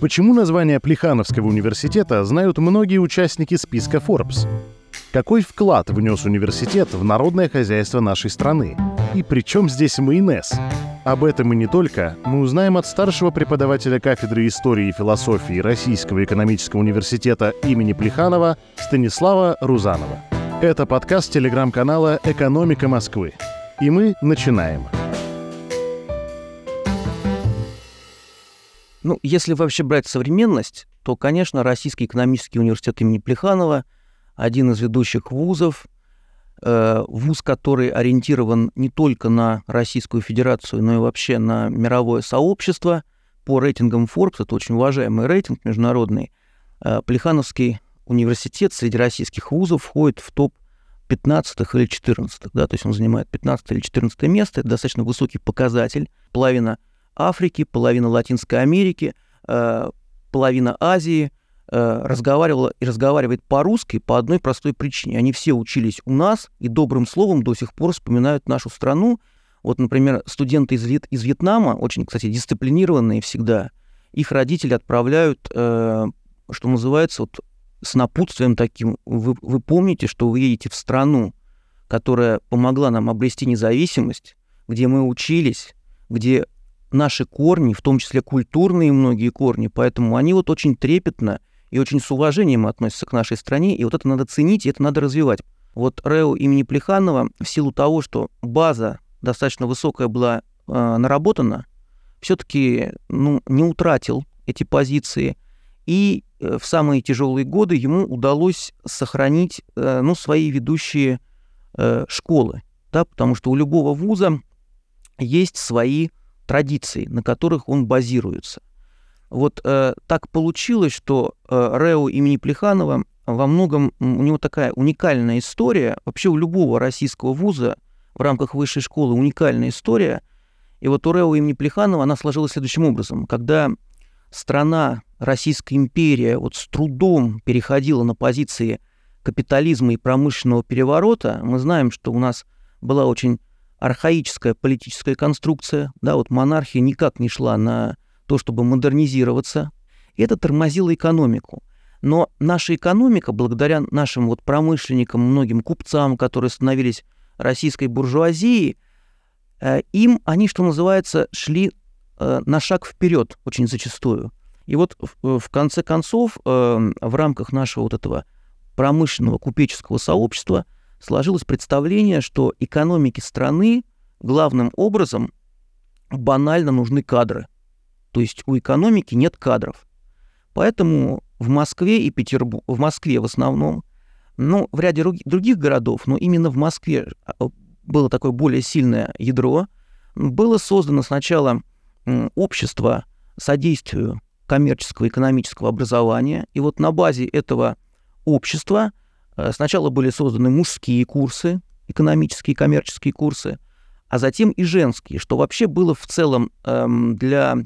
Почему название Плехановского университета знают многие участники списка Forbes? Какой вклад внес университет в народное хозяйство нашей страны? И при чем здесь майонез? Об этом и не только мы узнаем от старшего преподавателя кафедры истории и философии Российского экономического университета имени Плеханова Станислава Рузанова. Это подкаст телеграм-канала «Экономика Москвы». И мы начинаем. Ну, если вообще брать современность, то, конечно, Российский экономический университет имени Плеханова один из ведущих вузов, э, вуз, который ориентирован не только на Российскую Федерацию, но и вообще на мировое сообщество. По рейтингам Forbes, это очень уважаемый рейтинг международный, э, Плехановский университет среди российских вузов входит в топ 15 или 14, да, то есть он занимает 15 или 14 место, это достаточно высокий показатель, половина Африки, половина Латинской Америки, э, половина Азии э, разговаривала и разговаривает по-русски по одной простой причине. Они все учились у нас и добрым словом до сих пор вспоминают нашу страну. Вот, например, студенты из, Вьет, из Вьетнама, очень, кстати, дисциплинированные всегда, их родители отправляют, э, что называется, вот с напутствием таким. Вы, вы помните, что вы едете в страну, которая помогла нам обрести независимость, где мы учились, где наши корни, в том числе культурные многие корни, поэтому они вот очень трепетно и очень с уважением относятся к нашей стране, и вот это надо ценить, и это надо развивать. Вот РЭО имени Плеханова в силу того, что база достаточно высокая была э, наработана, все-таки ну, не утратил эти позиции, и э, в самые тяжелые годы ему удалось сохранить э, ну, свои ведущие э, школы, да, потому что у любого вуза есть свои традиций, на которых он базируется. Вот э, так получилось, что э, РЭО имени Плеханова во многом у него такая уникальная история. Вообще у любого российского вуза в рамках высшей школы уникальная история. И вот у РЭО имени Плеханова она сложилась следующим образом. Когда страна, Российская империя вот с трудом переходила на позиции капитализма и промышленного переворота, мы знаем, что у нас была очень архаическая политическая конструкция, да, вот монархия никак не шла на то, чтобы модернизироваться, и это тормозило экономику. Но наша экономика, благодаря нашим вот промышленникам, многим купцам, которые становились российской буржуазией, э, им они, что называется, шли э, на шаг вперед очень зачастую. И вот в, конце концов, э, в рамках нашего вот этого промышленного купеческого сообщества – сложилось представление, что экономике страны главным образом банально нужны кадры. То есть у экономики нет кадров. Поэтому в Москве и Петербурге, в Москве в основном, ну, в ряде других городов, но именно в Москве а, было такое более сильное ядро, было создано сначала общество содействию коммерческого экономического образования, и вот на базе этого общества сначала были созданы мужские курсы, экономические, коммерческие курсы, а затем и женские, что вообще было в целом эм, для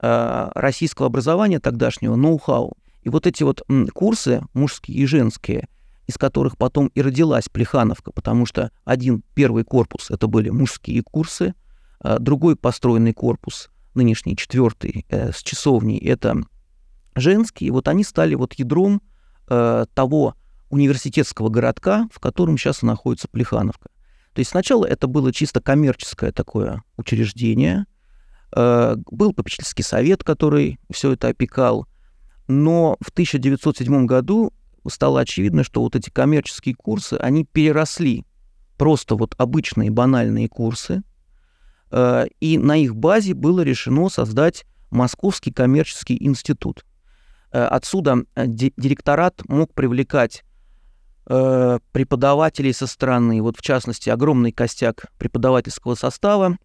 э, российского образования тогдашнего ноу-хау. И вот эти вот м, курсы, мужские и женские, из которых потом и родилась Плехановка, потому что один первый корпус это были мужские курсы, э, другой построенный корпус, нынешний четвертый э, с часовней, это женские. И вот они стали вот ядром э, того университетского городка, в котором сейчас находится Плехановка. То есть сначала это было чисто коммерческое такое учреждение, э, был попечительский совет, который все это опекал, но в 1907 году стало очевидно, что вот эти коммерческие курсы, они переросли просто вот обычные банальные курсы, э, и на их базе было решено создать Московский коммерческий институт. Э, отсюда директорат мог привлекать э, преподавателей со стороны, вот в частности огромный костяк преподавательского состава,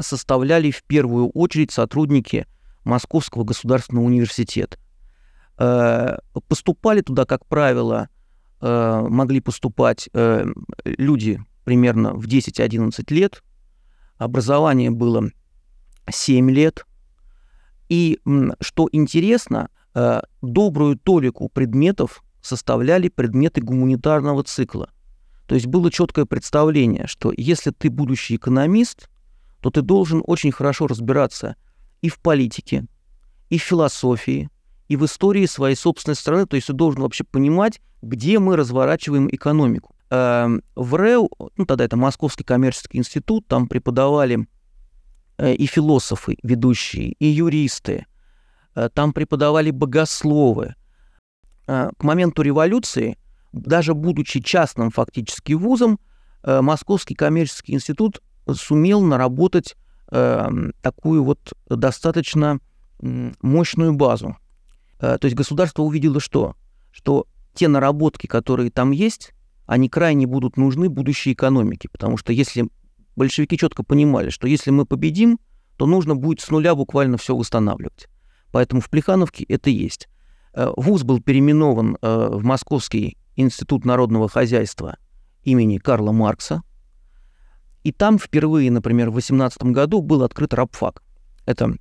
составляли в первую очередь сотрудники Московского государственного университета. Э, поступали туда, как правило, э, могли поступать э, люди примерно в 10-11 лет, образование было 7 лет, и, что интересно, э, добрую толику предметов составляли предметы гуманитарного цикла. То есть было четкое представление, что если ты будущий экономист, то ты должен очень хорошо разбираться и в политике, и в философии, и в истории своей собственной страны. То есть ты должен вообще понимать, где мы разворачиваем экономику. Эм, в РЭУ, ну тогда это Московский коммерческий институт, там преподавали э, и философы ведущие, и юристы, э, там преподавали богословы. Э, к моменту революции, даже будучи частным фактически вузом, Московский коммерческий институт сумел наработать эм, такую вот достаточно мощную базу. То есть государство увидело что? Что те наработки, которые там есть, они крайне будут нужны будущей экономике, потому что если большевики четко понимали, что если мы победим, то нужно будет с нуля буквально все восстанавливать. Поэтому в Плехановке это есть. Э, вуз был переименован э, в Московский институт народного хозяйства имени Карла Маркса. И там впервые, например, в 18 году был открыт рабфак. Это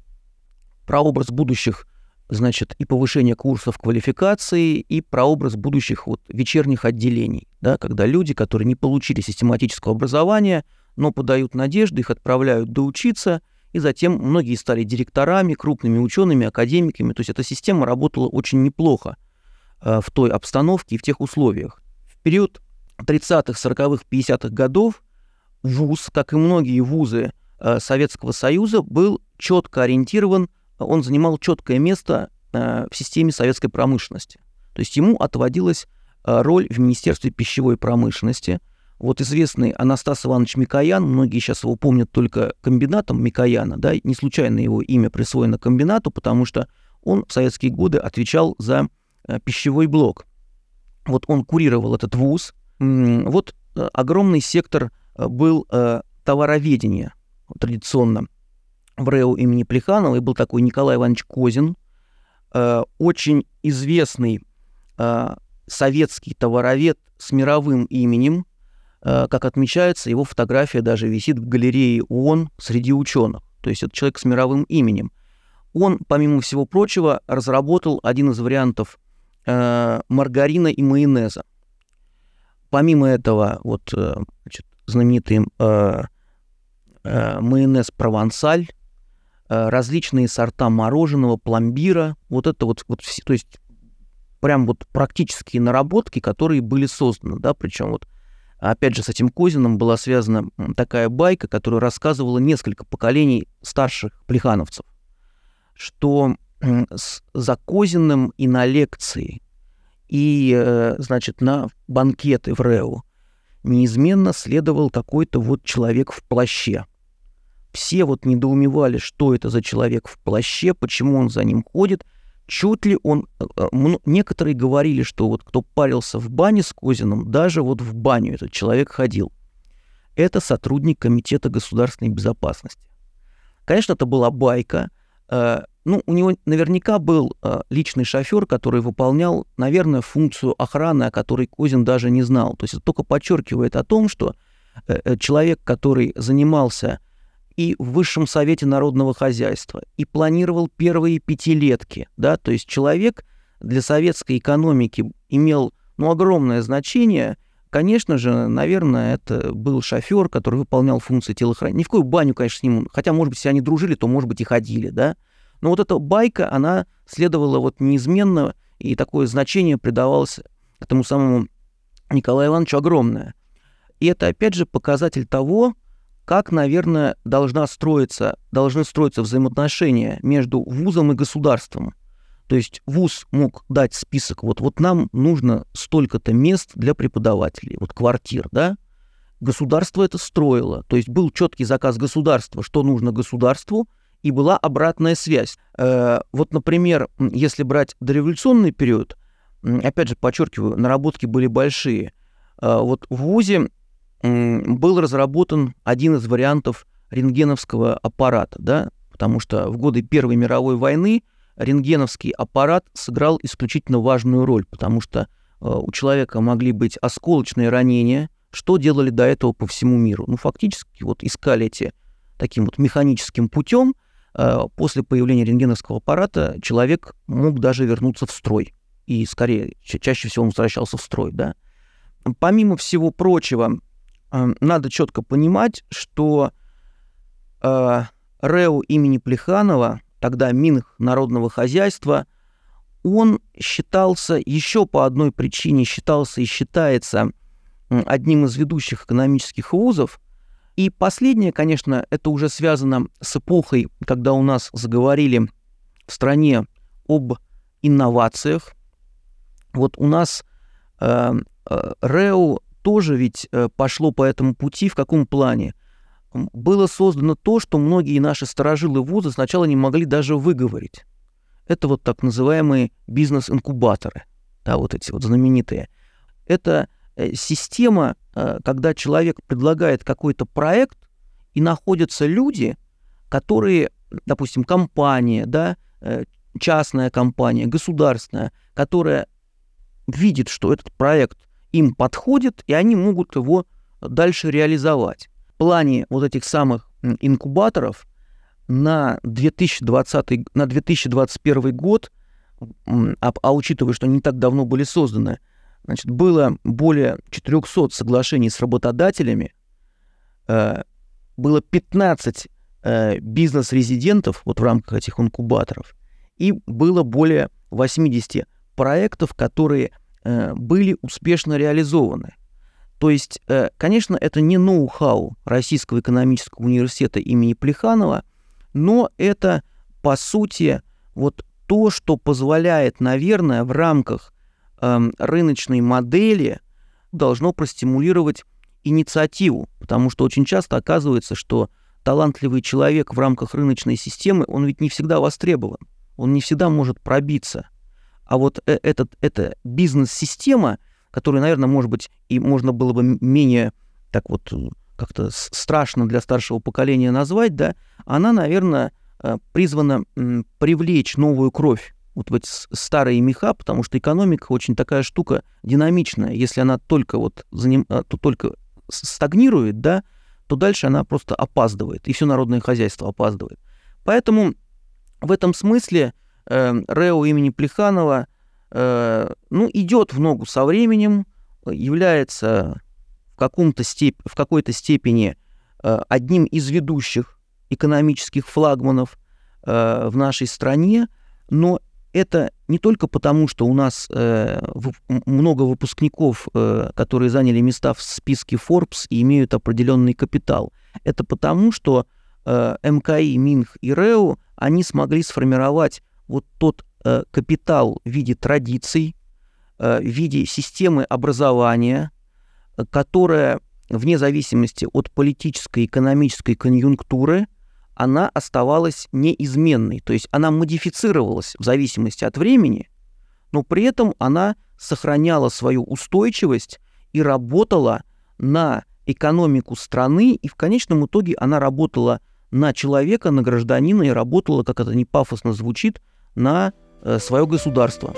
прообраз будущих значит, и повышение курсов квалификации, и прообраз будущих вот вечерних отделений, да, когда люди, которые не получили систематического образования, но подают надежды, их отправляют доучиться, и затем многие стали директорами, крупными учеными, академиками. То есть эта система работала очень неплохо э, в той обстановке и в тех условиях. В период 30-х, 40-х, 50-х годов ВУЗ, как и многие вузы э, Советского Союза, был четко ориентирован он занимал четкое место э, в системе советской промышленности. То есть ему отводилась роль в Министерстве пищевой промышленности. Вот известный Анастас Иванович Микоян, многие сейчас его помнят только комбинатом Микояна, да, не случайно его имя присвоено комбинату, потому что он в советские годы отвечал за э, пищевой блок. Вот он курировал этот вуз. Вот огромный сектор был товароведения традиционно в РЭУ имени Плеханова, и был такой Николай Иванович Козин, э, очень известный э, советский товаровед с мировым именем, э, как отмечается, его фотография даже висит в галерее ООН среди ученых. То есть это человек с мировым именем. Он, помимо всего прочего, разработал один из вариантов э, маргарина и майонеза. Помимо этого, вот э, значит, знаменитый э, э, майонез провансаль, Э, различные сорта мороженого, пломбира, вот это вот, вот все, то есть прям вот практические наработки, которые были созданы, да, причем вот опять же с этим Козином была связана такая байка, которая рассказывала несколько поколений старших плехановцев, что за Козиным и на лекции, и, э, значит, на банкеты в Рео неизменно следовал какой-то вот человек в плаще – все вот недоумевали, что это за человек в плаще, почему он за ним ходит, чуть ли он... Э, э, некоторые говорили, что вот кто парился в бане с Козиным, даже вот в баню этот человек ходил. Это сотрудник Комитета государственной безопасности. Конечно, это была байка. Э, ну, у него наверняка был личный шофер, который выполнял, наверное, функцию охраны, о которой Козин даже не знал. То есть это только подчеркивает о том, что человек, который занимался и в Высшем Совете народного хозяйства, и планировал первые пятилетки, да, то есть человек для советской экономики имел, ну, огромное значение, Конечно же, наверное, это был шофер, который выполнял функции телохранителя. Ни в какую баню, конечно, с ним, хотя, может быть, если они дружили, то, может быть, и ходили, да. Но вот эта байка, она следовала вот неизменно, и такое значение придавалось этому самому Николаю Ивановичу огромное. И это, опять же, показатель того, как, наверное, должна строиться, должны строиться взаимоотношения между вузом и государством. То есть вуз мог дать список, вот, вот нам нужно столько-то мест для преподавателей, вот квартир, да? Государство это строило, то есть был четкий заказ государства, что нужно государству, и была обратная связь. Э, вот, например, если брать дореволюционный период, опять же, подчеркиваю, наработки были большие. Э, вот в ВУЗе был разработан один из вариантов рентгеновского аппарата, да, потому что в годы Первой мировой войны рентгеновский аппарат сыграл исключительно важную роль, потому что э, у человека могли быть осколочные ранения, что делали до этого по всему миру. Ну, фактически вот искали эти таким вот механическим путем. Э, после появления рентгеновского аппарата человек мог даже вернуться в строй. И скорее, чаще всего он возвращался в строй, да. Помимо всего прочего, надо четко понимать, что э, РЭУ имени Плеханова тогда Минх народного хозяйства, он считался еще по одной причине, считался и считается одним из ведущих экономических вузов. И последнее, конечно, это уже связано с эпохой, когда у нас заговорили в стране об инновациях. Вот у нас э, э, РЭУ тоже ведь э, пошло по этому пути в каком плане? Было создано то, что многие наши сторожилы вузы сначала не могли даже выговорить. Это вот так называемые бизнес-инкубаторы, да, вот эти вот знаменитые. Это э, система, э, когда человек предлагает какой-то проект, и находятся люди, которые, допустим, компания, да, частная компания, государственная, которая видит, что этот проект им подходит, и они могут его дальше реализовать. В плане вот этих самых инкубаторов на 2020, на 2021 год, а, а учитывая, что они так давно были созданы, значит, было более 400 соглашений с работодателями, э, было 15 э, бизнес-резидентов вот в рамках этих инкубаторов, и было более 80 проектов, которые были успешно реализованы. То есть, э, конечно, это не ноу-хау Российского экономического университета имени Плеханова, но это, по сути, вот то, что позволяет, наверное, в рамках э, рыночной модели должно простимулировать инициативу, потому что очень часто оказывается, что талантливый человек в рамках рыночной системы, он ведь не всегда востребован, он не всегда может пробиться. А вот э, этот, эта бизнес-система, которую, наверное, может быть, и можно было бы менее так вот э, как-то страшно для старшего поколения назвать, да, она, наверное, э, призвана привлечь новую кровь вот в эти старые меха, потому что экономика очень такая штука динамичная. Если она только вот заним... то только стагнирует, да, то дальше она просто опаздывает, и все народное хозяйство опаздывает. Поэтому в этом смысле э, Рео имени Плеханова, э, ну, идет в ногу со временем, является в, каком-то степ... в какой-то степени э, одним из ведущих экономических флагманов э, в нашей стране, но это не только потому, что у нас много выпускников, которые заняли места в списке Forbes и имеют определенный капитал. Это потому, что МКИ, Минх и РЭУ, они смогли сформировать вот тот э, капитал в виде традиций, э, в виде системы образования, э, которая вне зависимости от политической и экономической конъюнктуры, она оставалась неизменной. То есть она модифицировалась в зависимости от времени, но при этом она сохраняла свою устойчивость и работала на экономику страны, и в конечном итоге она работала на человека, на гражданина, и работала, как это не пафосно звучит, на э, свое государство.